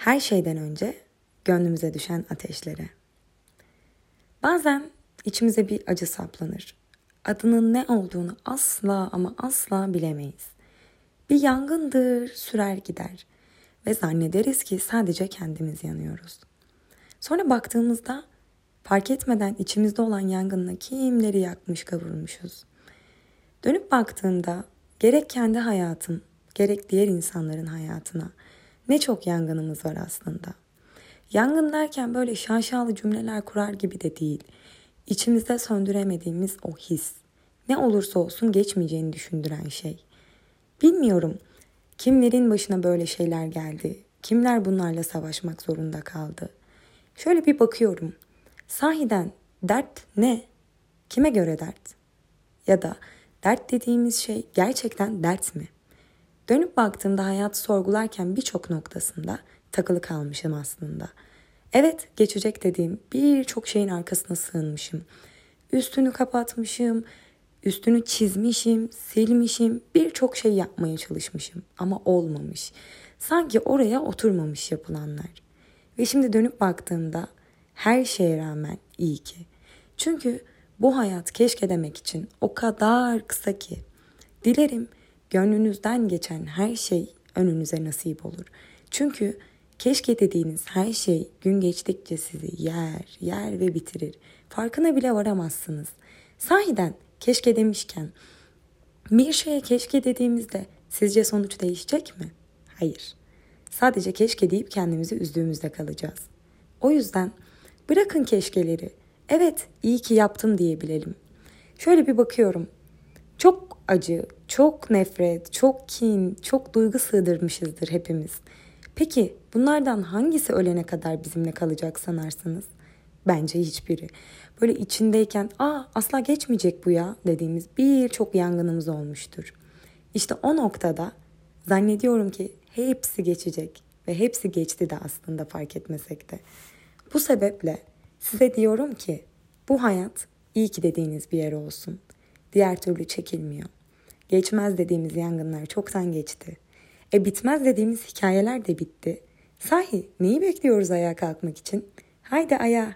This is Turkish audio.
Her şeyden önce gönlümüze düşen ateşlere. Bazen içimize bir acı saplanır. Adının ne olduğunu asla ama asla bilemeyiz. Bir yangındır, sürer gider ve zannederiz ki sadece kendimiz yanıyoruz. Sonra baktığımızda fark etmeden içimizde olan yangınla kimleri yakmış kavurmuşuz. Dönüp baktığımda gerek kendi hayatım, gerek diğer insanların hayatına ne çok yangınımız var aslında. Yangın derken böyle şaşalı cümleler kurar gibi de değil. İçimizde söndüremediğimiz o his. Ne olursa olsun geçmeyeceğini düşündüren şey. Bilmiyorum kimlerin başına böyle şeyler geldi. Kimler bunlarla savaşmak zorunda kaldı. Şöyle bir bakıyorum. Sahiden dert ne? Kime göre dert? Ya da dert dediğimiz şey gerçekten dert mi? Dönüp baktığımda hayatı sorgularken birçok noktasında takılı kalmışım aslında. Evet geçecek dediğim birçok şeyin arkasına sığınmışım. Üstünü kapatmışım, üstünü çizmişim, silmişim, birçok şey yapmaya çalışmışım ama olmamış. Sanki oraya oturmamış yapılanlar. Ve şimdi dönüp baktığımda her şeye rağmen iyi ki. Çünkü bu hayat keşke demek için o kadar kısa ki. Dilerim gönlünüzden geçen her şey önünüze nasip olur. Çünkü keşke dediğiniz her şey gün geçtikçe sizi yer, yer ve bitirir. Farkına bile varamazsınız. Sahiden keşke demişken bir şeye keşke dediğimizde sizce sonuç değişecek mi? Hayır. Sadece keşke deyip kendimizi üzdüğümüzde kalacağız. O yüzden bırakın keşkeleri. Evet, iyi ki yaptım diyebilelim. Şöyle bir bakıyorum. Çok acı, çok nefret, çok kin, çok duygu sığdırmışızdır hepimiz. Peki bunlardan hangisi ölene kadar bizimle kalacak sanarsınız? Bence hiçbiri. Böyle içindeyken aa asla geçmeyecek bu ya dediğimiz birçok yangınımız olmuştur. İşte o noktada zannediyorum ki hepsi geçecek ve hepsi geçti de aslında fark etmesek de. Bu sebeple size diyorum ki bu hayat iyi ki dediğiniz bir yer olsun. Diğer türlü çekilmiyor. Geçmez dediğimiz yangınlar çoktan geçti. E bitmez dediğimiz hikayeler de bitti. Sahi neyi bekliyoruz ayağa kalkmak için? Haydi ayağa.